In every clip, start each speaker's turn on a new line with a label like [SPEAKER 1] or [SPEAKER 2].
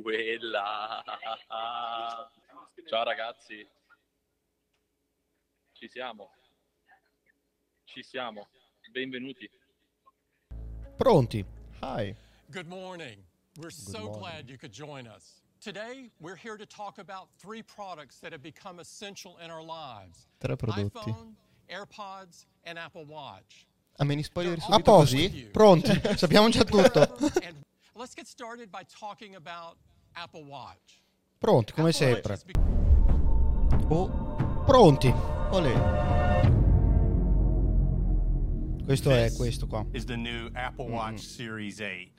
[SPEAKER 1] Quella. Ciao ragazzi. Ci siamo. Ci siamo. Benvenuti.
[SPEAKER 2] Pronti?
[SPEAKER 3] Hi.
[SPEAKER 4] Good morning. We're so
[SPEAKER 3] morning.
[SPEAKER 4] glad you could join us. Today, we're here to talk about three products that have become essential in our lives
[SPEAKER 3] Tre prodotti.
[SPEAKER 4] iPhone, AirPods, and Apple Watch.
[SPEAKER 3] A me ne spoileri
[SPEAKER 2] A
[SPEAKER 3] subito
[SPEAKER 2] posi?
[SPEAKER 4] you.
[SPEAKER 2] Pronti? Sappiamo già tutto.
[SPEAKER 4] and let's get started by talking about Apple Watch.
[SPEAKER 2] Pronti, come
[SPEAKER 4] Apple Watch
[SPEAKER 2] sempre.
[SPEAKER 4] has be-
[SPEAKER 3] Oh,
[SPEAKER 2] Pronti.
[SPEAKER 3] olè.
[SPEAKER 2] Questo è
[SPEAKER 5] This
[SPEAKER 2] questo qua.
[SPEAKER 5] is the new Apple mm-hmm. Watch Series 8.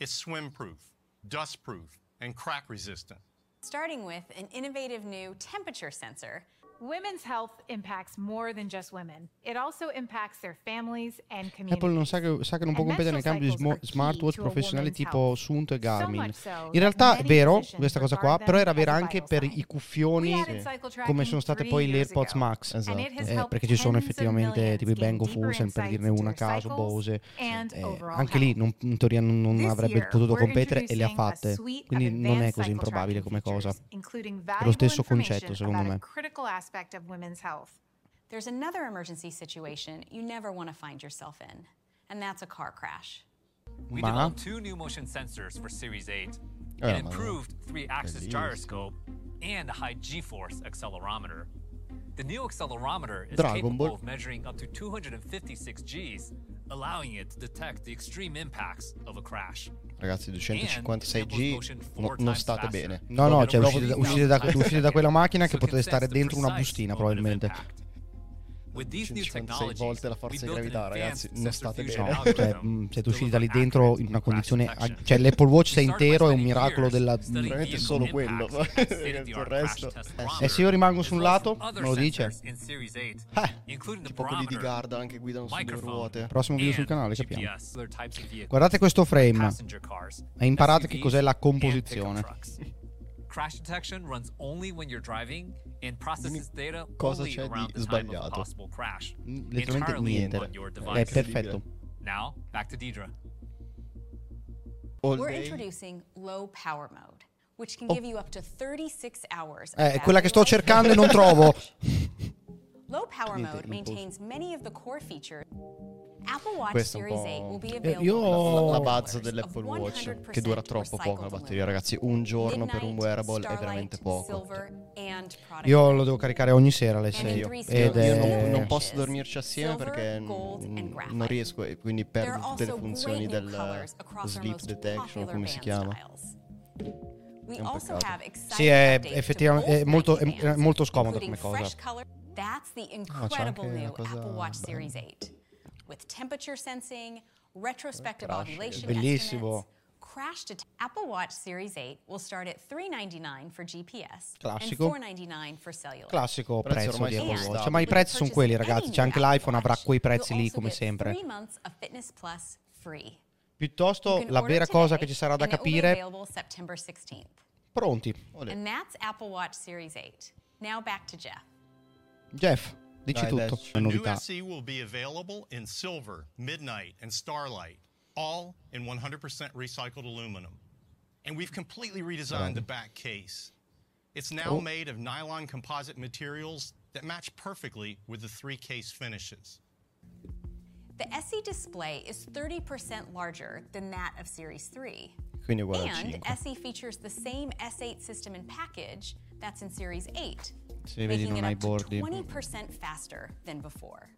[SPEAKER 5] It's swim proof, dust proof, and crack resistant.
[SPEAKER 6] Starting with an innovative new temperature sensor.
[SPEAKER 7] Women's health impacts more than just women. It also impacts their families and communities.
[SPEAKER 2] Apple non sa che, sa che non può competere nel campo di
[SPEAKER 7] key
[SPEAKER 2] smartwatch professionali tipo. Sunto e Garmin. In realtà è vero questa cosa qua, però era vera anche per i cuffioni
[SPEAKER 7] tracking
[SPEAKER 2] come sono state poi le AirPods Max.
[SPEAKER 3] Esatto.
[SPEAKER 2] Eh, perché ci sono effettivamente tipo i Bang Olufsen per dirne una a caso, Bose. Eh, anche lì non- in teoria non, non avrebbe potuto competere e le ha fatte. Quindi non è così improbabile come cosa. È lo stesso concetto secondo me.
[SPEAKER 7] A critical aspect of women's health.
[SPEAKER 6] There's another emergency situation you never want to find yourself in, and that's a car crash.
[SPEAKER 8] We
[SPEAKER 2] Ma-
[SPEAKER 8] developed two new motion sensors for Series 8,
[SPEAKER 3] Eh,
[SPEAKER 8] an improved three-axis gyroscope, and a high G-force accelerometer. The new accelerometer is
[SPEAKER 3] Dragon
[SPEAKER 8] capable
[SPEAKER 3] Ball.
[SPEAKER 8] of measuring up to 256 Gs, allowing it to detect the extreme impacts of a crash.
[SPEAKER 3] Ragazzi,
[SPEAKER 8] And
[SPEAKER 3] 256G
[SPEAKER 8] motion
[SPEAKER 3] no- non state bene.
[SPEAKER 2] No, no, cioè uscite da, uscite da- uscite da quella macchina che potete stare dentro una bustina probabilmente.
[SPEAKER 8] Impact. With these new
[SPEAKER 3] 156
[SPEAKER 8] technologies,
[SPEAKER 3] volte la forza di gravità, ragazzi, non state bene.
[SPEAKER 2] No, cioè, mh, siete
[SPEAKER 8] to
[SPEAKER 2] usciti da lì dentro in una condizione.
[SPEAKER 8] detection.
[SPEAKER 2] Cioè, l'Apple Watch
[SPEAKER 8] by
[SPEAKER 2] intero, è un miracolo della.
[SPEAKER 3] Veramente solo quello. il resto-
[SPEAKER 8] test
[SPEAKER 3] Eh,
[SPEAKER 2] E se io rimango su un lato, me lo dice.
[SPEAKER 8] sensors in Series 8,
[SPEAKER 2] Eh,
[SPEAKER 3] Tipo quelli di Garda anche guidano sulle ruote.
[SPEAKER 2] Prossimo video sul canale, capiamo. Guardate questo frame. E imparate che cos'è la composizione.
[SPEAKER 8] Trucks. Crash detection runs only when you're driving and processes data
[SPEAKER 3] cosa
[SPEAKER 8] only
[SPEAKER 3] c'è
[SPEAKER 8] around the time of a possible crash.
[SPEAKER 2] Letteralmente
[SPEAKER 8] entirely
[SPEAKER 2] niente.
[SPEAKER 8] on your
[SPEAKER 2] È
[SPEAKER 8] device.
[SPEAKER 2] perfetto.
[SPEAKER 8] Now, back to Deidre.
[SPEAKER 3] All
[SPEAKER 6] We're
[SPEAKER 3] day.
[SPEAKER 6] introducing low power mode, which can give you up to 36 hours. of
[SPEAKER 2] Eh, è quella che sto
[SPEAKER 6] battery life.
[SPEAKER 2] cercando e non trovo.
[SPEAKER 6] Low power
[SPEAKER 3] Niente,
[SPEAKER 6] mode
[SPEAKER 3] non posso.
[SPEAKER 6] maintains many of the core features. Apple Watch
[SPEAKER 3] Questo è un
[SPEAKER 6] Series
[SPEAKER 3] po'
[SPEAKER 6] 8 will be
[SPEAKER 2] Eh, io-
[SPEAKER 6] in
[SPEAKER 3] La, buzz dell'Apple Watch
[SPEAKER 6] 100%
[SPEAKER 3] che dura troppo poco la batteria, ragazzi. Un giorno per un wearable è veramente poco.
[SPEAKER 2] Io lo devo caricare ogni sera alle
[SPEAKER 6] And
[SPEAKER 2] 6.
[SPEAKER 6] in three
[SPEAKER 2] Ed.
[SPEAKER 3] Io non,
[SPEAKER 2] è.
[SPEAKER 3] non posso dormirci assieme
[SPEAKER 6] Silver,
[SPEAKER 3] perché
[SPEAKER 6] graphite.
[SPEAKER 3] non riesco e quindi perdo tutte le funzioni del sleep detection, come si chiama. È un peccato.
[SPEAKER 2] Sì, è effettivamente- è molto- è- molto scomodo come cosa.
[SPEAKER 6] fresh color. That's the
[SPEAKER 3] c'è
[SPEAKER 6] incredible
[SPEAKER 3] anche una
[SPEAKER 6] new
[SPEAKER 3] cosa
[SPEAKER 6] Apple with temperature sensing, retrospective
[SPEAKER 3] Crash,
[SPEAKER 6] ovulation
[SPEAKER 2] bellissimo.
[SPEAKER 6] estimates, crash det- Apple Watch Series 8 will start at $399 for GPS
[SPEAKER 2] Classico.
[SPEAKER 6] and $499 for cellular.
[SPEAKER 2] Classico prezzo
[SPEAKER 3] ormai
[SPEAKER 2] di Apple Watch. Ma i prezzi sono quelli, ragazzi. C'è anche l'iPhone, avrà quei prezzi lì, come
[SPEAKER 6] get
[SPEAKER 2] sempre.
[SPEAKER 6] three months of Fitness Plus free.
[SPEAKER 2] Piuttosto, la vera cosa che ci sarà da capire.
[SPEAKER 6] available September 16th.
[SPEAKER 2] Pronti.
[SPEAKER 6] And that's Apple Watch Series 8. Now back to Jeff.
[SPEAKER 2] Jeff, dici
[SPEAKER 3] Dai,
[SPEAKER 2] tutto.
[SPEAKER 3] dai.
[SPEAKER 5] The new
[SPEAKER 2] Novità.
[SPEAKER 5] SE will be available in silver, midnight, and starlight, all in 100% recycled aluminum. And we've completely redesigned the back case. It's now
[SPEAKER 3] Oh.
[SPEAKER 5] made of nylon composite materials that match perfectly with the three case finishes.
[SPEAKER 6] The SE display is 30% larger than that of Series 3.
[SPEAKER 3] Quindi è uguale al
[SPEAKER 6] And
[SPEAKER 3] 5.
[SPEAKER 6] SE features the same S8 system and package that's in Series 8,
[SPEAKER 2] Se vedi
[SPEAKER 6] making
[SPEAKER 2] non
[SPEAKER 6] it
[SPEAKER 2] hai
[SPEAKER 6] to
[SPEAKER 2] bordi.
[SPEAKER 6] 20% faster than before.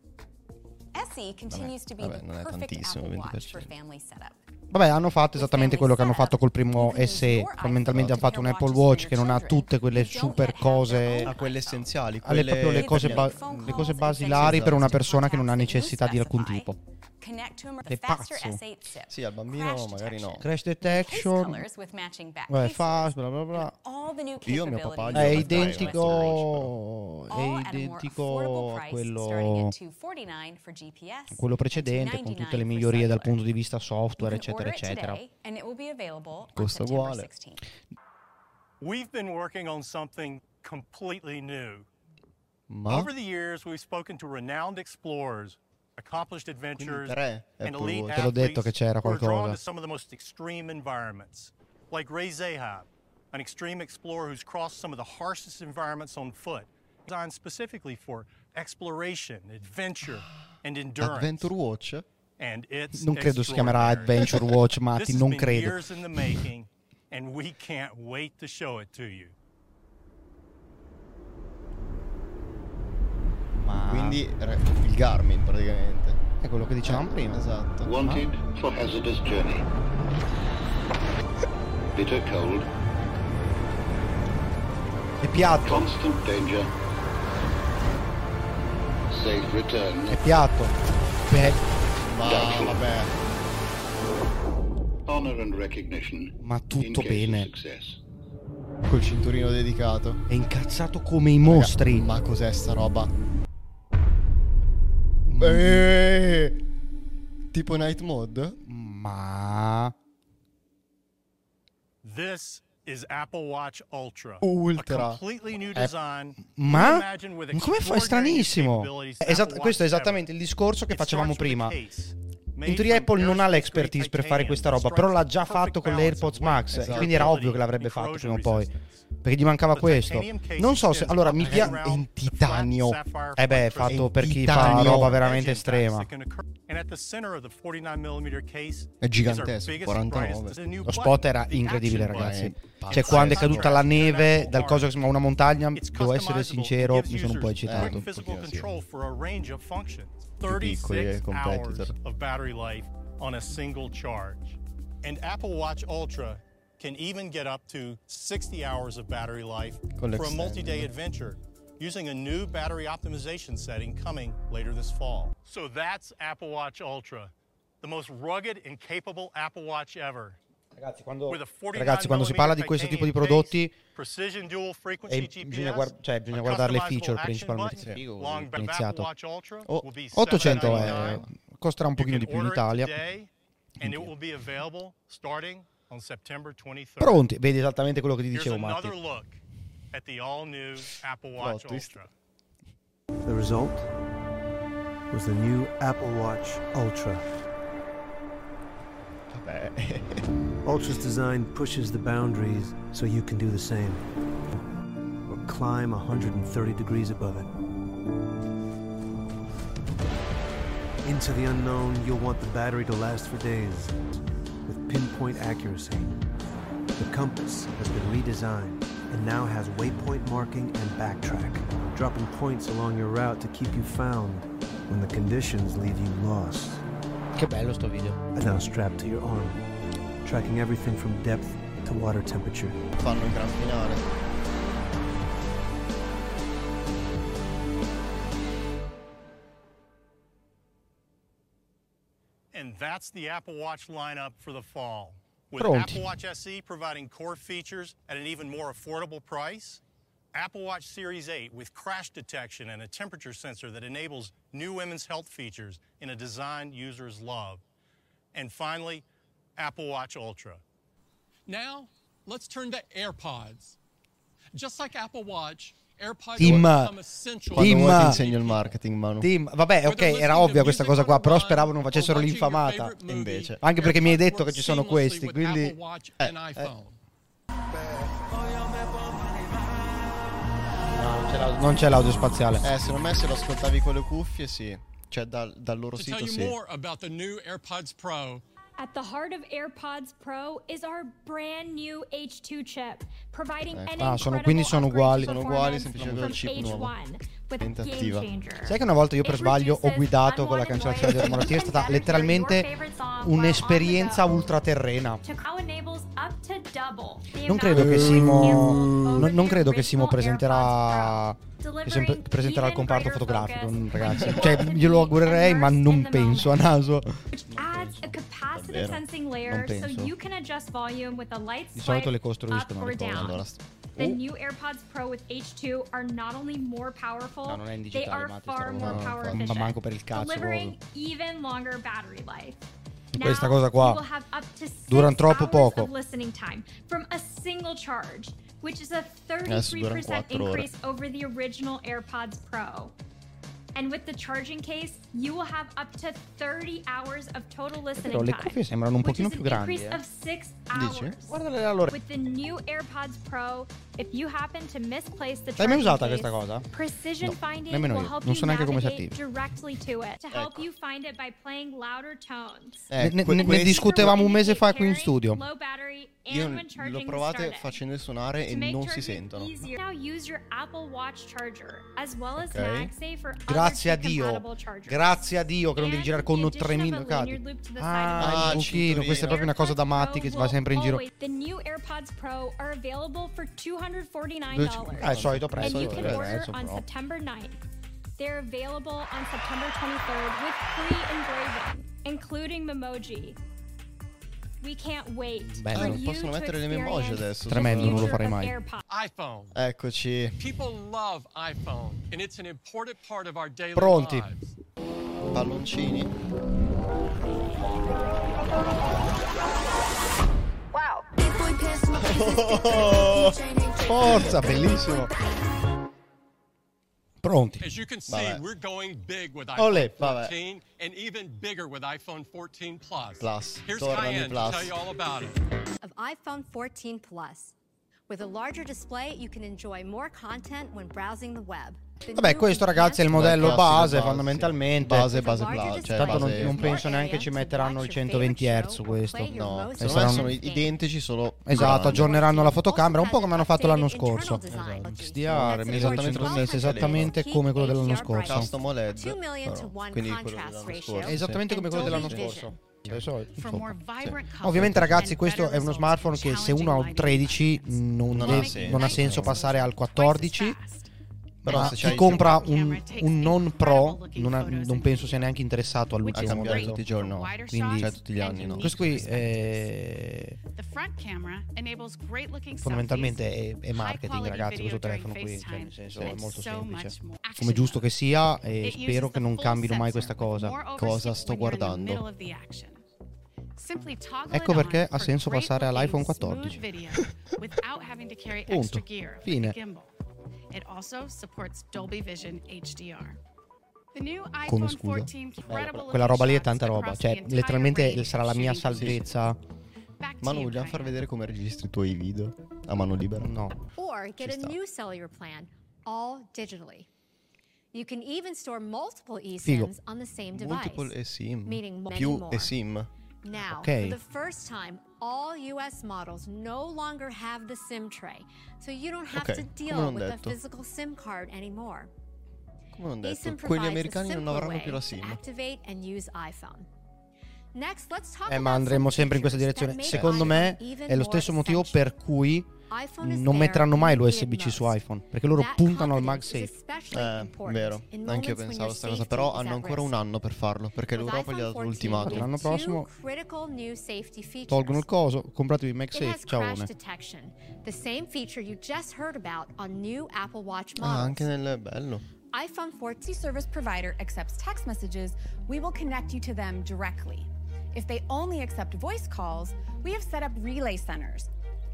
[SPEAKER 6] SE continues to be
[SPEAKER 3] vabbè,
[SPEAKER 6] the
[SPEAKER 3] non è
[SPEAKER 6] perfect
[SPEAKER 3] tantissimo,
[SPEAKER 6] Apple Watch for
[SPEAKER 3] 20%.
[SPEAKER 6] family setup.
[SPEAKER 2] Vabbè, hanno fatto esattamente quello che hanno fatto col primo SE. Fondamentalmente hanno fatto un Apple Watch che non ha tutte quelle super cose.
[SPEAKER 6] own
[SPEAKER 3] Ah, quelle essenziali,
[SPEAKER 2] Ha le, proprio le
[SPEAKER 3] quelle
[SPEAKER 2] cose, ba- le cose basilari per una persona che non ha necessità di alcun tipo.
[SPEAKER 6] Faster
[SPEAKER 2] pazzo.
[SPEAKER 6] S8 SIP.
[SPEAKER 3] Sì, al bambino magari no.
[SPEAKER 2] Crash detection. Vabbè, fast, bla bla bla.
[SPEAKER 3] Io, mio papà,
[SPEAKER 2] È identico, è identico a
[SPEAKER 6] price,
[SPEAKER 2] quello,
[SPEAKER 6] starting at $249 for GPS
[SPEAKER 2] quello precedente, con tutte le
[SPEAKER 6] $299 for
[SPEAKER 2] migliorie dal punto di vista software, eccetera, eccetera.
[SPEAKER 3] Costa uguale.
[SPEAKER 6] 16th.
[SPEAKER 4] We've been working on something completely new.
[SPEAKER 3] Ma
[SPEAKER 4] Over the years, we've spoken to renowned explorers, accomplished adventurers,
[SPEAKER 3] tre
[SPEAKER 4] and
[SPEAKER 3] Apple
[SPEAKER 4] elite
[SPEAKER 2] l'ho detto
[SPEAKER 4] athletes
[SPEAKER 2] che c'era
[SPEAKER 4] who are drawn
[SPEAKER 2] qualcosa.
[SPEAKER 4] to some of the most extreme environments.
[SPEAKER 5] like Ray Zahab, an extreme explorer who's crossed some of the harshest environments on foot, designed specifically for exploration, adventure, and endurance.
[SPEAKER 3] Adventure Watch?
[SPEAKER 5] And it's
[SPEAKER 2] Non credo si chiamerà. Adventure Watch, Matti,
[SPEAKER 5] This has
[SPEAKER 2] non
[SPEAKER 5] been
[SPEAKER 2] credo.
[SPEAKER 5] years in the making, and we can't wait to show it to you.
[SPEAKER 2] Ma
[SPEAKER 3] Quindi il Garmin praticamente.
[SPEAKER 2] è quello che dicevamo
[SPEAKER 3] Eh,
[SPEAKER 2] prima.
[SPEAKER 3] Esatto.
[SPEAKER 9] Wanted for hazardous journey. Bitter cold,
[SPEAKER 2] È piatto, è piatto. Beh,
[SPEAKER 3] Ma vabbè.
[SPEAKER 9] honor and recognition.
[SPEAKER 2] Ma tutto bene.
[SPEAKER 3] Col cinturino dedicato.
[SPEAKER 2] è incazzato come i mostri.
[SPEAKER 3] Ma cos'è sta roba? Eh, tipo night mode?
[SPEAKER 2] Ma
[SPEAKER 5] This is Apple Watch Ultra.
[SPEAKER 3] Ultra.
[SPEAKER 2] Eh, ma come fa? È stranissimo. esat- questo è esattamente il discorso che facevamo prima. In teoria Apple non ha l'expertise per fare questa roba, però l'ha già fatto con
[SPEAKER 5] balance of
[SPEAKER 2] Max, e quindi era ovvio che l'avrebbe fatto prima o poi. Perché gli mancava questo. Non so se. Allora, mi piace.
[SPEAKER 3] È in titanio.
[SPEAKER 2] Eh beh,
[SPEAKER 5] front
[SPEAKER 2] fatto per chi fa roba veramente estrema.
[SPEAKER 5] that can occur. And at the center of the 49mm case
[SPEAKER 3] È gigantesco,
[SPEAKER 5] biggest
[SPEAKER 3] 49.
[SPEAKER 5] and brightest- the new
[SPEAKER 2] Lo spot era incredibile, ragazzi. Cioè, quando è caduta la neve dal coso che sembra una montagna, devo essere sincero, mi sono un po' eccitato.
[SPEAKER 5] quick physical
[SPEAKER 3] pochino sì.
[SPEAKER 5] control for a range of functions.
[SPEAKER 3] piccoli
[SPEAKER 5] 36 hours of battery life on a single charge. And Apple Watch Ultra can even get up to 60 hours of battery life for a multi-day adventure using a new battery optimization setting coming later this fall. So that's Apple Watch Ultra, the most rugged and capable Apple Watch ever.
[SPEAKER 2] Ragazzi, quando,
[SPEAKER 5] With a 49
[SPEAKER 2] ragazzi, quando si parla di questo tipo di prodotti, bisogna, guard- cioè, bisogna guardare le feature principalmente.
[SPEAKER 5] back
[SPEAKER 2] iniziato.
[SPEAKER 5] Be
[SPEAKER 2] 800
[SPEAKER 5] $799.
[SPEAKER 2] è, costerà un pochino di più in Italia.
[SPEAKER 5] today, and it will be available starting on September 23rd.
[SPEAKER 2] Pronti, vedi esattamente quello che ti dicevo, Matti.
[SPEAKER 5] The
[SPEAKER 10] result was the new Apple Watch Ultra. Ultra's design pushes the boundaries so you can do the same. Or climb 130 degrees above it. Into the unknown, you'll want the battery to last for days with pinpoint accuracy. The compass has been redesigned and now has waypoint marking and backtrack, dropping points along your route to keep you found when the conditions leave you lost.
[SPEAKER 2] Che bello sto video.
[SPEAKER 10] And now strapped to your arm, tracking everything from depth to water temperature.
[SPEAKER 3] Fanno il gran finale.
[SPEAKER 5] And that's the Apple Watch lineup for the fall. With
[SPEAKER 2] Pronti.
[SPEAKER 5] Apple Watch SE providing core features at an even more affordable price, Apple Watch Series 8 with crash detection and a temperature sensor that enables new women's health features in a design users love. And finally, Apple Watch Ultra.
[SPEAKER 4] Now, let's turn to AirPods. Just like Apple Watch, AirPods
[SPEAKER 2] Tim, Tim.
[SPEAKER 3] insegno il marketing, Manu.
[SPEAKER 2] Tim, vabbè, ok, era ovvia questa cosa qua, però speravo non facessero l'infamata.
[SPEAKER 3] Invece.
[SPEAKER 2] Anche perché mi hai detto che ci sono questi, quindi...
[SPEAKER 4] Eh, eh.
[SPEAKER 2] C'è l'audio- non c'è l'audio spaziale.
[SPEAKER 3] Eh, secondo me se lo ascoltavi con le cuffie, sì. Cioè, dal, dal loro
[SPEAKER 4] To
[SPEAKER 3] sito, sì.
[SPEAKER 4] more about the new AirPods Pro,
[SPEAKER 11] At the heart of AirPods Pro is our brand new H2 chip, providing an
[SPEAKER 2] Ah, sono- quindi sono uguali.
[SPEAKER 3] Sono uguali, semplicemente il chip nuovo.
[SPEAKER 11] H1 with
[SPEAKER 3] Niente
[SPEAKER 11] game
[SPEAKER 3] attiva.
[SPEAKER 11] changer.
[SPEAKER 2] Sai che una volta io per sbaglio ho guidato con la cancellazione della malattia, è stata letteralmente un'esperienza ultraterrena. Non credo che Simo, non, non credo che Simo presenterà, che presenterà il comparto fotografico, ragazzi. Cioè, glielo augurerei, ma non penso a naso.
[SPEAKER 3] Davvero?
[SPEAKER 2] Non penso. Di solito le costruiscono le cose.
[SPEAKER 3] Allora,
[SPEAKER 11] The
[SPEAKER 2] Oh.
[SPEAKER 11] new AirPods Pro with H2 are not only more powerful,
[SPEAKER 2] No, non è in
[SPEAKER 11] they
[SPEAKER 2] digitale,
[SPEAKER 11] are far more power
[SPEAKER 2] ma
[SPEAKER 11] efficient,
[SPEAKER 2] manco per il cazzo
[SPEAKER 11] delivering even longer battery life.
[SPEAKER 2] Questa
[SPEAKER 11] Now,
[SPEAKER 2] cosa qua
[SPEAKER 11] you will have up to six
[SPEAKER 2] durano troppo
[SPEAKER 11] hours
[SPEAKER 2] poco.
[SPEAKER 11] of listening time from a single charge, which is a
[SPEAKER 3] Adesso durano
[SPEAKER 11] 33%
[SPEAKER 3] quattro ore.
[SPEAKER 11] increase over the original AirPods Pro. And with the charging case, you will have up to 30 hours of total listening
[SPEAKER 2] Però le
[SPEAKER 11] time.
[SPEAKER 2] cuffie sembrano un
[SPEAKER 11] which
[SPEAKER 2] pochino
[SPEAKER 11] is
[SPEAKER 2] più
[SPEAKER 11] an
[SPEAKER 2] grandi.
[SPEAKER 11] increase
[SPEAKER 2] eh.
[SPEAKER 11] of six
[SPEAKER 3] Dici?
[SPEAKER 11] hours.
[SPEAKER 2] Guardale la loro.
[SPEAKER 11] With the new AirPods Pro, if you happen to misplace the
[SPEAKER 2] L'hai mai
[SPEAKER 11] charging
[SPEAKER 2] usata
[SPEAKER 11] case,
[SPEAKER 2] questa cosa?
[SPEAKER 11] Precision
[SPEAKER 2] No,
[SPEAKER 11] finding
[SPEAKER 2] nemmeno
[SPEAKER 11] will
[SPEAKER 2] io.
[SPEAKER 11] help
[SPEAKER 2] Non
[SPEAKER 11] you
[SPEAKER 2] so neanche come si attivi.
[SPEAKER 11] directly to it to help
[SPEAKER 3] Ecco.
[SPEAKER 11] you find it by playing louder tones.
[SPEAKER 3] Eh,
[SPEAKER 2] Ne- ne- ne discutevamo un mese fa qui in studio.
[SPEAKER 3] Io l'ho provate facendo suonare e non si sentono.
[SPEAKER 11] easier, Now use your Apple Watch charger as well as
[SPEAKER 3] Ok.
[SPEAKER 11] MagSafe for
[SPEAKER 2] Grazie a Dio.
[SPEAKER 11] chargers.
[SPEAKER 2] Grazie a Dio che non devi girare con
[SPEAKER 11] the addition
[SPEAKER 2] 3000
[SPEAKER 11] of a
[SPEAKER 2] cavi.
[SPEAKER 11] lanyard loop to the side of the
[SPEAKER 2] Ah,
[SPEAKER 3] Ah, cinturino.
[SPEAKER 2] questa è proprio una cosa da matti che va sempre in giro.
[SPEAKER 11] will always- The new AirPods Pro are available for $249.
[SPEAKER 3] Dove ci-
[SPEAKER 2] Ah, il solito prezzo. il
[SPEAKER 11] can order
[SPEAKER 2] prezzo,
[SPEAKER 11] on
[SPEAKER 2] però.
[SPEAKER 11] September 9th. They're available on September 23rd with pre-engraving, including Memoji. We can't wait
[SPEAKER 2] Bello. Non
[SPEAKER 3] possono mettere le Memoji adesso,
[SPEAKER 2] Tremendo, non lo farei mai.
[SPEAKER 4] IPhone.
[SPEAKER 3] Eccoci.
[SPEAKER 4] People love iPhone, and it's an important part of our daily
[SPEAKER 2] Pronti.
[SPEAKER 4] lives.
[SPEAKER 3] Palloncini. Wow.
[SPEAKER 2] Forza, bellissimo. Pronti.
[SPEAKER 4] As you can see,
[SPEAKER 3] Vabbè.
[SPEAKER 4] we're going big with
[SPEAKER 2] Olè.
[SPEAKER 4] iPhone
[SPEAKER 3] Vabbè.
[SPEAKER 4] 14 and even bigger with iPhone 14 Plus.
[SPEAKER 3] Plus.
[SPEAKER 4] Here's
[SPEAKER 3] Tornano
[SPEAKER 4] Cayenne
[SPEAKER 3] Plus.
[SPEAKER 4] to tell you all about it.
[SPEAKER 12] of iPhone 14 Plus. With a larger display, you can enjoy more content when browsing the web.
[SPEAKER 2] Vabbè, questo ragazzi è il modello
[SPEAKER 3] classico
[SPEAKER 2] base
[SPEAKER 3] base,
[SPEAKER 2] fondamentalmente.
[SPEAKER 3] Base, base, base. Cioè,
[SPEAKER 2] Tanto non,
[SPEAKER 3] base-
[SPEAKER 2] non penso neanche ci metteranno il 120 Hz su questo.
[SPEAKER 3] No,
[SPEAKER 2] E saranno-
[SPEAKER 3] sono identici solo
[SPEAKER 2] Esatto,
[SPEAKER 3] grandi.
[SPEAKER 2] aggiorneranno la fotocamera un po' come hanno fatto l'anno scorso.
[SPEAKER 12] design.
[SPEAKER 2] XDR,
[SPEAKER 12] That's
[SPEAKER 2] 1100
[SPEAKER 12] supports
[SPEAKER 2] nits, esattamente come quello dell'anno scorso.
[SPEAKER 3] Custom OLED.
[SPEAKER 12] 2 million to
[SPEAKER 3] però.
[SPEAKER 12] 1
[SPEAKER 3] Quindi quello
[SPEAKER 12] contrast
[SPEAKER 3] dell'anno
[SPEAKER 12] ratio.
[SPEAKER 3] scorso.
[SPEAKER 2] È esattamente come quello dell'anno scorso. Cioè, so- Ovviamente ragazzi questo è uno smartphone che se uno ha un
[SPEAKER 13] challenging
[SPEAKER 2] 13 non,
[SPEAKER 3] Non ha senso.
[SPEAKER 2] non ha senso passare al 14
[SPEAKER 3] Però
[SPEAKER 2] chi compra un, un non pro non, ha- non penso sia neanche interessato
[SPEAKER 3] a
[SPEAKER 2] all'ultimo
[SPEAKER 3] cambiare
[SPEAKER 2] modello
[SPEAKER 3] tutti i giorni, no.
[SPEAKER 2] Quindi-
[SPEAKER 3] Cioè tutti gli anni, no.
[SPEAKER 2] questo qui è fondamentalmente è, è marketing ragazzi questo telefono qui cioè, nel senso è molto semplice come giusto che sia e spero che non cambino mai questa cosa
[SPEAKER 3] Cosa sto guardando?
[SPEAKER 2] Ecco perché ha senso passare all'iPhone 14
[SPEAKER 13] Punto.
[SPEAKER 2] Fine.
[SPEAKER 13] It also supports Dolby Vision HDR.
[SPEAKER 2] Come scusa
[SPEAKER 13] 14 incredible
[SPEAKER 2] quella roba lì è tanta roba cioè letteralmente sarà la mia salvezza
[SPEAKER 3] Manu, vogliamo far vedere come registri i tuoi video? A mano libera?
[SPEAKER 2] No.
[SPEAKER 12] Or get a new cellular plan, all digitally. You can even store multiple
[SPEAKER 3] Figo.
[SPEAKER 12] eSIMs on the same device.
[SPEAKER 3] Multiple eSIM. Più eSIM.
[SPEAKER 12] Now,
[SPEAKER 3] Ok.
[SPEAKER 12] for the first time, all US models no longer have the SIM tray, so you don't have
[SPEAKER 3] Ok,
[SPEAKER 12] to deal with a
[SPEAKER 3] detto.
[SPEAKER 12] physical SIM card anymore.
[SPEAKER 3] Come non detto, quelli
[SPEAKER 12] a
[SPEAKER 3] americani non avranno più la SIM.
[SPEAKER 12] activate and use iPhone. Next, let's talk
[SPEAKER 2] Eh, ma andremo sempre in questa direzione. Secondo me è lo stesso motivo per cui non metteranno mai l'USB-C su iPhone perché loro puntano al MagSafe.
[SPEAKER 3] Eh, vero. Anche io pensavo
[SPEAKER 12] your
[SPEAKER 3] questa cosa. Però hanno ancora un anno per farlo. Perché l'Europa gli ha dato
[SPEAKER 12] iPhone 14,
[SPEAKER 3] l'ultimatum.
[SPEAKER 2] L'anno prossimo tolgono il coso, compratevi il MagSafe, ciao.
[SPEAKER 3] Ah, anche nel bello.
[SPEAKER 14] iPhone 14 service provider accepts text messages, we will connect you to them directly. If they only accept voice calls, we have set up relay centers.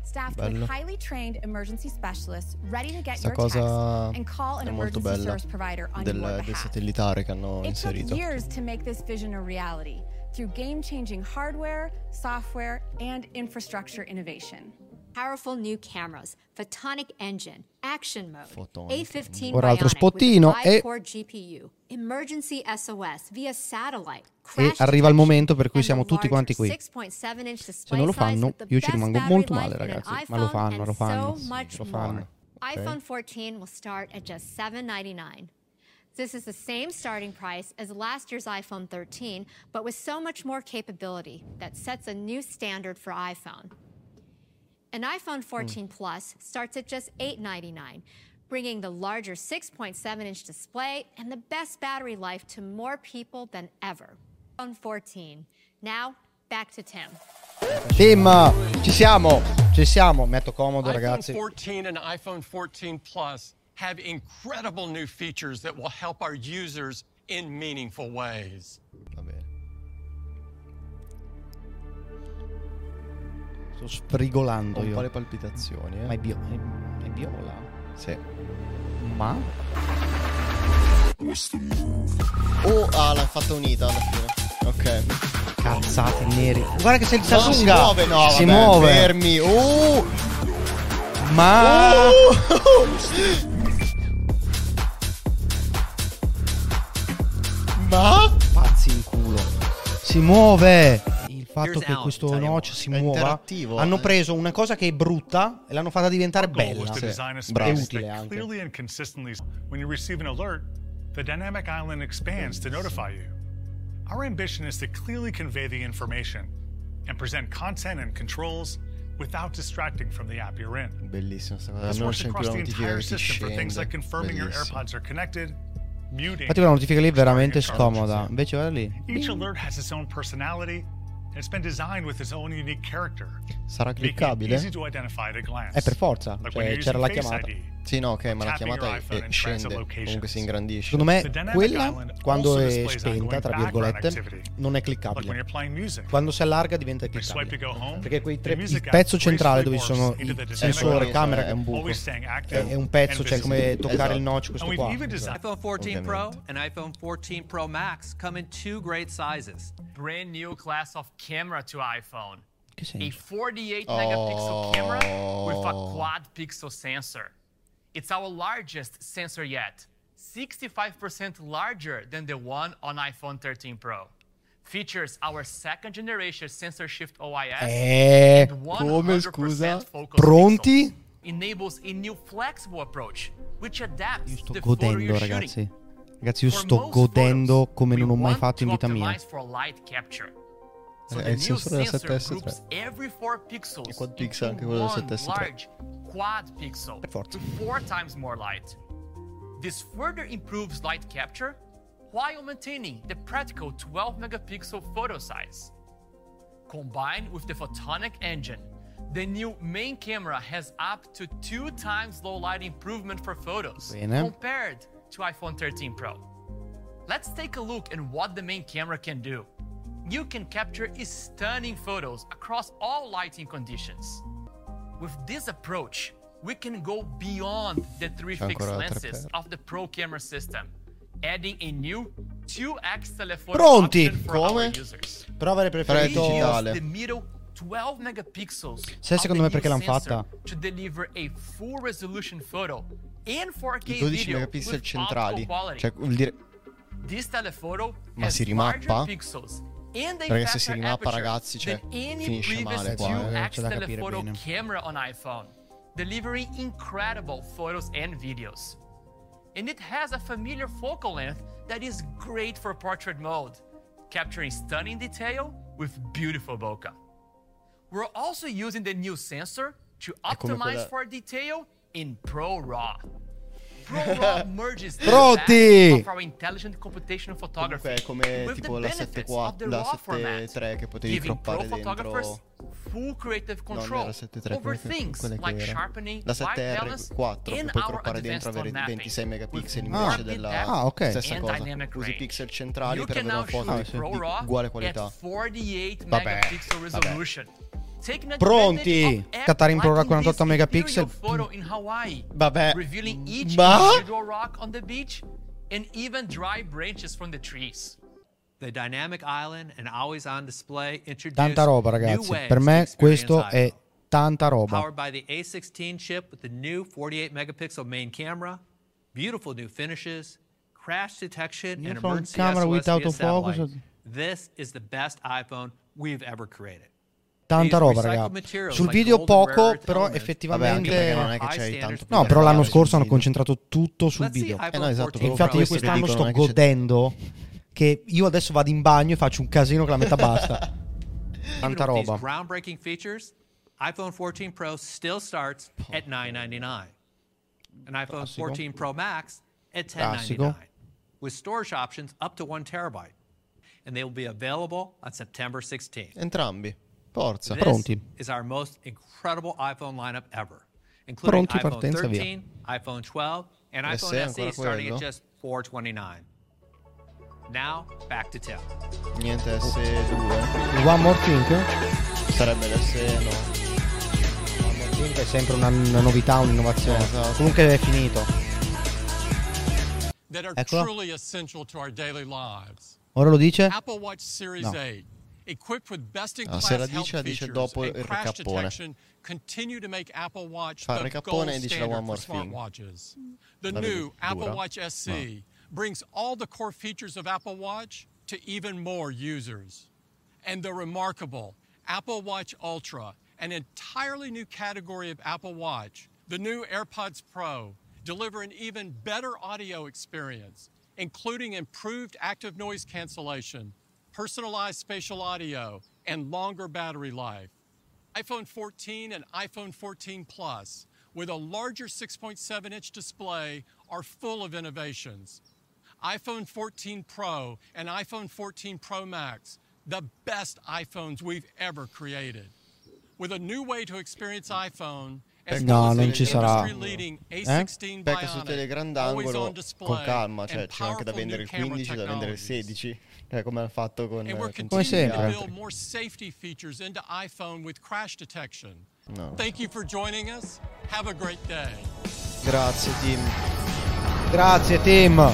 [SPEAKER 14] Staffed with highly trained emergency specialists ready to get your text and call an emergency service provider on
[SPEAKER 3] del,
[SPEAKER 14] your behalf.
[SPEAKER 3] satellitare che hanno
[SPEAKER 14] It took years to make this vision a reality through game-changing hardware, software, and infrastructure innovation.
[SPEAKER 12] Powerful new cameras, photonic engine, action mode,
[SPEAKER 3] Photonic
[SPEAKER 12] A15
[SPEAKER 2] Ora altro
[SPEAKER 12] Bionic
[SPEAKER 2] spottino
[SPEAKER 12] with
[SPEAKER 2] e-
[SPEAKER 12] 5-core GPU, emergency SOS via satellite,
[SPEAKER 2] E
[SPEAKER 12] crash
[SPEAKER 2] arriva il momento per cui
[SPEAKER 12] and
[SPEAKER 2] siamo tutti quanti qui.
[SPEAKER 12] 6.7 inch
[SPEAKER 2] Se non lo fanno, io ci rimango molto male, ragazzi. Ma lo fanno, lo fanno.
[SPEAKER 12] Much
[SPEAKER 2] Lo fanno. Ok.
[SPEAKER 12] iPhone 14 will start at just $799. This is the same starting price as last year's iPhone 13, but with so much more capability that sets a new standard for iPhone. An iPhone hmm. 14 Plus starts at just 899, bringing the larger 6.7 inch display and the best battery life to more people than ever. iPhone 14. Now, back to Tim.
[SPEAKER 2] Tim, ci siamo, ci siamo. Metto comodo, ragazzi.
[SPEAKER 4] iPhone 14 and iPhone 14 Plus have incredible new features that will help our users in meaningful ways.
[SPEAKER 2] Sto sfrigolando
[SPEAKER 3] Ho un
[SPEAKER 2] io.
[SPEAKER 3] po' le palpitazioni, eh.
[SPEAKER 2] Ma è, bio- è- è viola.
[SPEAKER 3] Sì.
[SPEAKER 2] Ma?
[SPEAKER 3] Oh, ah, l'ha fatta unita alla fine. Ok.
[SPEAKER 2] Cazzati neri. Guarda che sei il
[SPEAKER 3] No, si muove, no,
[SPEAKER 2] si
[SPEAKER 3] vabbè,
[SPEAKER 2] muove.
[SPEAKER 3] Fermi. Oh!
[SPEAKER 2] Ma
[SPEAKER 3] Ma?
[SPEAKER 2] pazzi in culo. Si muove. Il fatto che questo notch si
[SPEAKER 3] È
[SPEAKER 2] muova. Hanno
[SPEAKER 3] eh.
[SPEAKER 2] preso una cosa che è brutta e l'hanno fatta diventare bella.
[SPEAKER 15] to
[SPEAKER 3] Sì.
[SPEAKER 2] E
[SPEAKER 15] space
[SPEAKER 2] utile anche.
[SPEAKER 15] when you receive an alert, the dynamic island expands to notify you. Our ambition is to clearly convey the information and present content and controls without distracting from the app you're in.
[SPEAKER 3] Cosa.
[SPEAKER 15] This
[SPEAKER 3] Non
[SPEAKER 15] works
[SPEAKER 3] c'è più
[SPEAKER 15] across
[SPEAKER 3] la
[SPEAKER 15] the
[SPEAKER 3] notifica
[SPEAKER 15] entire system for things like confirming your
[SPEAKER 3] Bellissimo.
[SPEAKER 15] AirPods are connected, muting.
[SPEAKER 2] Infatti quella notifica lì è veramente scomoda. Invece guarda lì.
[SPEAKER 15] Each alert has its own personality, and it's been designed with its own unique character,
[SPEAKER 3] Sarà cliccabile?
[SPEAKER 15] easy to identify at a glance.
[SPEAKER 2] È per forza. Cioè, c'era la
[SPEAKER 15] Face
[SPEAKER 2] chiamata.
[SPEAKER 15] ID.
[SPEAKER 3] Sì, no, ok, ma la chiamata
[SPEAKER 15] iPhone
[SPEAKER 3] è- scende. Comunque si ingrandisce.
[SPEAKER 2] Secondo me quella,
[SPEAKER 15] Island
[SPEAKER 2] quando è spenta, tra virgolette,
[SPEAKER 15] activity.
[SPEAKER 2] non è cliccabile.
[SPEAKER 15] you're playing music.
[SPEAKER 2] Quando si allarga diventa cliccabile.
[SPEAKER 15] go home,
[SPEAKER 2] Perché quei tre, il pezzo centrale dove ci sono il sensore, camera,
[SPEAKER 3] È un buco.
[SPEAKER 2] è, un pezzo, cioè come toccare il
[SPEAKER 3] Esatto.
[SPEAKER 2] notch questo qua.
[SPEAKER 15] designed
[SPEAKER 8] iPhone 14 Pro and iPhone 14 Pro Max come in two great sizes. Brand new class of camera to iPhone.
[SPEAKER 2] Che
[SPEAKER 8] A
[SPEAKER 2] senso?
[SPEAKER 8] 48 megapixel camera with a
[SPEAKER 3] Oh.
[SPEAKER 8] quad pixel sensor. It's our largest sensor yet, 65% larger than the one on iPhone 13 Pro. Features our second generation sensor shift OIS
[SPEAKER 2] Eh,
[SPEAKER 8] and
[SPEAKER 3] come,
[SPEAKER 8] 100%
[SPEAKER 3] scusa?
[SPEAKER 8] focus
[SPEAKER 2] Pronti?
[SPEAKER 8] pixel. Enables a new flexible approach which adapts
[SPEAKER 2] Io sto
[SPEAKER 8] to the photo
[SPEAKER 2] godendo,
[SPEAKER 8] you're
[SPEAKER 2] ragazzi.
[SPEAKER 8] shooting.
[SPEAKER 2] Ragazzi, io
[SPEAKER 8] For
[SPEAKER 2] sto
[SPEAKER 8] most
[SPEAKER 2] godendo come non ho mai fatto in vita mia.
[SPEAKER 8] So the new sensor groups every 4 pixels
[SPEAKER 3] quad
[SPEAKER 8] into
[SPEAKER 3] pixel anche quello del
[SPEAKER 8] one large quad pixel
[SPEAKER 2] forza.
[SPEAKER 8] four times more light. This further improves light capture while maintaining the practical 12 megapixel photo size. Combined with the photonic engine, the new main camera has up to two times low light improvement for photos compared to iPhone 13 Pro. Let's take a look at what the main camera can do. You can capture stunning photos across all lighting conditions. With this approach, we can go beyond the three fixed lenses
[SPEAKER 3] 3x.
[SPEAKER 8] of the Pro camera system, adding a new 2x telephoto
[SPEAKER 2] Pronti?
[SPEAKER 8] option for our
[SPEAKER 3] Come?
[SPEAKER 8] users.
[SPEAKER 2] Però avrei
[SPEAKER 3] Però è
[SPEAKER 2] preferito...
[SPEAKER 3] digitale.
[SPEAKER 8] The middle 12 megapixels.
[SPEAKER 2] Sai secondo me perché l'hanno fatta?
[SPEAKER 8] To deliver a full resolution photo and 4K
[SPEAKER 3] I 12
[SPEAKER 8] video
[SPEAKER 3] megapixel
[SPEAKER 8] with
[SPEAKER 3] centrali.
[SPEAKER 8] optical quality.
[SPEAKER 3] Cioè, vuol dire...
[SPEAKER 8] This telephoto
[SPEAKER 3] Ma
[SPEAKER 8] has
[SPEAKER 3] si rimappa?
[SPEAKER 8] larger pixels
[SPEAKER 3] Perché se si rimappa, ragazzi, cioè, finisce male qua,
[SPEAKER 8] 2x
[SPEAKER 2] c'è da capire bene.
[SPEAKER 8] camera on iPhone, delivering incredible photos and videos. And it has a familiar focal length that is great for portrait mode, capturing stunning detail with beautiful bokeh. We're also using the new sensor to optimize
[SPEAKER 3] quella-
[SPEAKER 8] for detail in Pro RAW.
[SPEAKER 2] Pronti?
[SPEAKER 8] best of our intelligent computational photography
[SPEAKER 3] Comunque è come
[SPEAKER 8] with
[SPEAKER 3] tipo
[SPEAKER 8] the
[SPEAKER 3] la
[SPEAKER 8] benefits
[SPEAKER 3] 7.4,
[SPEAKER 8] of the
[SPEAKER 3] la
[SPEAKER 8] RAW format,
[SPEAKER 3] 7.3 che potevi croppare
[SPEAKER 8] photographers
[SPEAKER 3] dentro...
[SPEAKER 8] full creative
[SPEAKER 3] No, non
[SPEAKER 8] control
[SPEAKER 3] era 7.3,
[SPEAKER 8] over things
[SPEAKER 3] quella che
[SPEAKER 8] like
[SPEAKER 3] era.
[SPEAKER 8] sharpening,
[SPEAKER 3] La
[SPEAKER 8] white balance,
[SPEAKER 3] 7R4 che puoi
[SPEAKER 8] our
[SPEAKER 3] croppare dentro
[SPEAKER 8] advanced
[SPEAKER 3] avere
[SPEAKER 8] tone mapping
[SPEAKER 3] 26 megapixel
[SPEAKER 8] with
[SPEAKER 3] invece
[SPEAKER 8] more
[SPEAKER 3] della
[SPEAKER 2] Ah, ok.
[SPEAKER 3] stessa cosa.
[SPEAKER 8] dynamic
[SPEAKER 3] Usi
[SPEAKER 8] range.
[SPEAKER 3] pixel centrali
[SPEAKER 8] You
[SPEAKER 3] per
[SPEAKER 8] can
[SPEAKER 3] avere
[SPEAKER 8] now
[SPEAKER 3] una foto
[SPEAKER 8] shoot
[SPEAKER 3] di, uguale
[SPEAKER 8] at
[SPEAKER 3] qualità.
[SPEAKER 8] 48
[SPEAKER 2] Vabbè,
[SPEAKER 8] megapixel
[SPEAKER 3] vabbè.
[SPEAKER 2] Pronti?
[SPEAKER 8] advantage of
[SPEAKER 2] Scattare in
[SPEAKER 8] apps
[SPEAKER 2] Pro
[SPEAKER 8] like
[SPEAKER 2] 48
[SPEAKER 8] this
[SPEAKER 2] megapixel.
[SPEAKER 3] Vabbè. Ma?
[SPEAKER 8] rock and even dry branches from the trees.
[SPEAKER 16] The dynamic island and always on display introduce
[SPEAKER 2] Tanta roba, ragazzi. Per me questo è tanta roba.
[SPEAKER 16] Powered by the A16 chip with the new 48 megapixel main camera, beautiful new finishes, crash detection,
[SPEAKER 2] New
[SPEAKER 16] and emergency
[SPEAKER 2] camera
[SPEAKER 16] SOS via
[SPEAKER 2] autofocus.
[SPEAKER 16] satellite. This is the best iPhone we've ever created.
[SPEAKER 2] Tanta roba, raga. Sul video poco, però effettivamente...
[SPEAKER 3] Vabbè, anche perché non è che tanto
[SPEAKER 2] No,
[SPEAKER 3] per
[SPEAKER 2] però l'anno scorso hanno concentrato tutto sul video.
[SPEAKER 3] Eh no, esatto,
[SPEAKER 16] 14
[SPEAKER 3] proprio
[SPEAKER 2] Infatti io quest'anno sto godendo che io adesso vado in bagno e faccio un casino che la metà basta. Tanta roba.
[SPEAKER 16] groundbreaking features, iPhone 14 Pro still starts at $999. An iPhone
[SPEAKER 2] Classico.
[SPEAKER 16] 14 Pro Max at
[SPEAKER 2] Classico.
[SPEAKER 16] $1099 with storage options up to 1 terabyte. And they will be available on September 16th.
[SPEAKER 3] Entrambi. Forza.
[SPEAKER 16] This
[SPEAKER 2] Pronti.
[SPEAKER 16] is our most incredible iPhone lineup ever, including
[SPEAKER 2] Pronti,
[SPEAKER 16] iPhone
[SPEAKER 2] partenza, via.
[SPEAKER 16] 13, iPhone 12, and
[SPEAKER 3] Eh
[SPEAKER 16] iPhone
[SPEAKER 3] sì,
[SPEAKER 16] SE starting
[SPEAKER 3] quello?
[SPEAKER 16] at just $429. Now, back to Tim.
[SPEAKER 3] Niente S2.
[SPEAKER 2] One More Thing?
[SPEAKER 3] Sarebbe l'S no.
[SPEAKER 2] One More Thing è sempre una, una novità, un'innovazione.
[SPEAKER 3] Esatto.
[SPEAKER 2] Comunque è finito.
[SPEAKER 4] that are
[SPEAKER 2] Eccola.
[SPEAKER 4] truly essential to our daily lives.
[SPEAKER 2] Ora lo dice?
[SPEAKER 4] Apple Watch Series
[SPEAKER 2] No.
[SPEAKER 4] 8, equipped with
[SPEAKER 3] ah,
[SPEAKER 4] best-in-class
[SPEAKER 3] se la
[SPEAKER 4] health
[SPEAKER 3] dice, la dice dopo
[SPEAKER 4] and
[SPEAKER 3] il
[SPEAKER 4] crash
[SPEAKER 3] recappone.
[SPEAKER 4] detection, continue to make Apple Watch
[SPEAKER 3] Fa il
[SPEAKER 4] the
[SPEAKER 3] recappone
[SPEAKER 4] gold
[SPEAKER 3] e dice la
[SPEAKER 4] standard
[SPEAKER 3] one more
[SPEAKER 4] for
[SPEAKER 3] thing.
[SPEAKER 4] smartwatches. The
[SPEAKER 3] La
[SPEAKER 4] new Apple
[SPEAKER 3] dura?
[SPEAKER 4] Watch SC brings all the core features of Apple Watch to even more users. And the remarkable Apple Watch Ultra, an entirely new category of Apple Watch, the new AirPods Pro, deliver an even better audio experience, including improved active noise cancellation, personalized spatial audio, and longer battery life. iPhone 14 and iPhone 14 Plus, with a larger 6.7 inch display, are full of innovations. iPhone 14 Pro and iPhone 14 Pro Max, the best iPhones we've ever created. With a new way to experience iPhone, as
[SPEAKER 2] No,
[SPEAKER 4] well as
[SPEAKER 2] non ci sarà.
[SPEAKER 4] industry-leading
[SPEAKER 2] Eh?
[SPEAKER 4] A16
[SPEAKER 3] Becca sul
[SPEAKER 4] Bionic,
[SPEAKER 3] telegrandangolo con calma, cioè c'è anche da vendere il 15, da vendere il 16, cioè come hanno fatto con, con
[SPEAKER 4] to
[SPEAKER 2] sempre.
[SPEAKER 4] build more safety features into iPhone with crash detection.
[SPEAKER 3] No.
[SPEAKER 4] Thank you for joining us. Have a great day.
[SPEAKER 3] Grazie Tim.
[SPEAKER 2] Grazie Tim.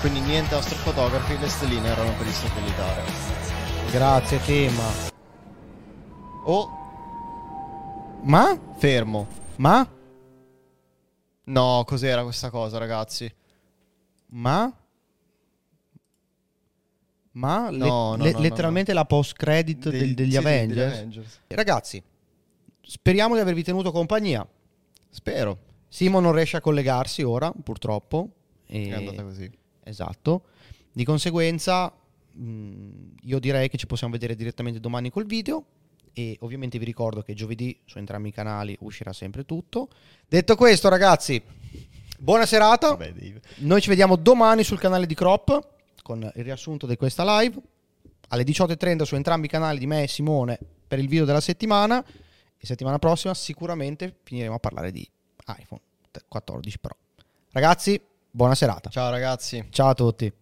[SPEAKER 3] Quindi niente astrofotografi, le stelline erano per il satellitare.
[SPEAKER 2] Grazie Tim.
[SPEAKER 3] Oh,
[SPEAKER 2] Ma?
[SPEAKER 3] fermo.
[SPEAKER 2] Ma?
[SPEAKER 3] No, cos'era questa cosa, ragazzi?
[SPEAKER 2] Ma? Ma?
[SPEAKER 3] No,
[SPEAKER 2] le-
[SPEAKER 3] no, no,
[SPEAKER 2] letteralmente la post credit
[SPEAKER 3] Dei-
[SPEAKER 2] del- degli
[SPEAKER 3] sì, sì,
[SPEAKER 2] Avengers.
[SPEAKER 3] degli Avengers.
[SPEAKER 2] Ragazzi, speriamo di avervi tenuto compagnia.
[SPEAKER 3] Spero.
[SPEAKER 2] Simo non riesce a collegarsi ora, purtroppo. E-
[SPEAKER 3] È andata così.
[SPEAKER 2] Esatto. Di conseguenza, mh, io direi che ci possiamo vedere direttamente domani col video. E ovviamente vi ricordo che giovedì su entrambi i canali uscirà sempre tutto. Detto questo, ragazzi, buona serata.
[SPEAKER 3] Vabbè.
[SPEAKER 2] Noi ci vediamo domani sul canale di Crop con il riassunto di questa live. Alle 18.30 su entrambi i canali di me e Simone per il video della settimana. E settimana prossima sicuramente finiremo a parlare di iPhone 14 Pro. Ragazzi, buona serata.
[SPEAKER 3] Ciao ragazzi.
[SPEAKER 2] Ciao a tutti.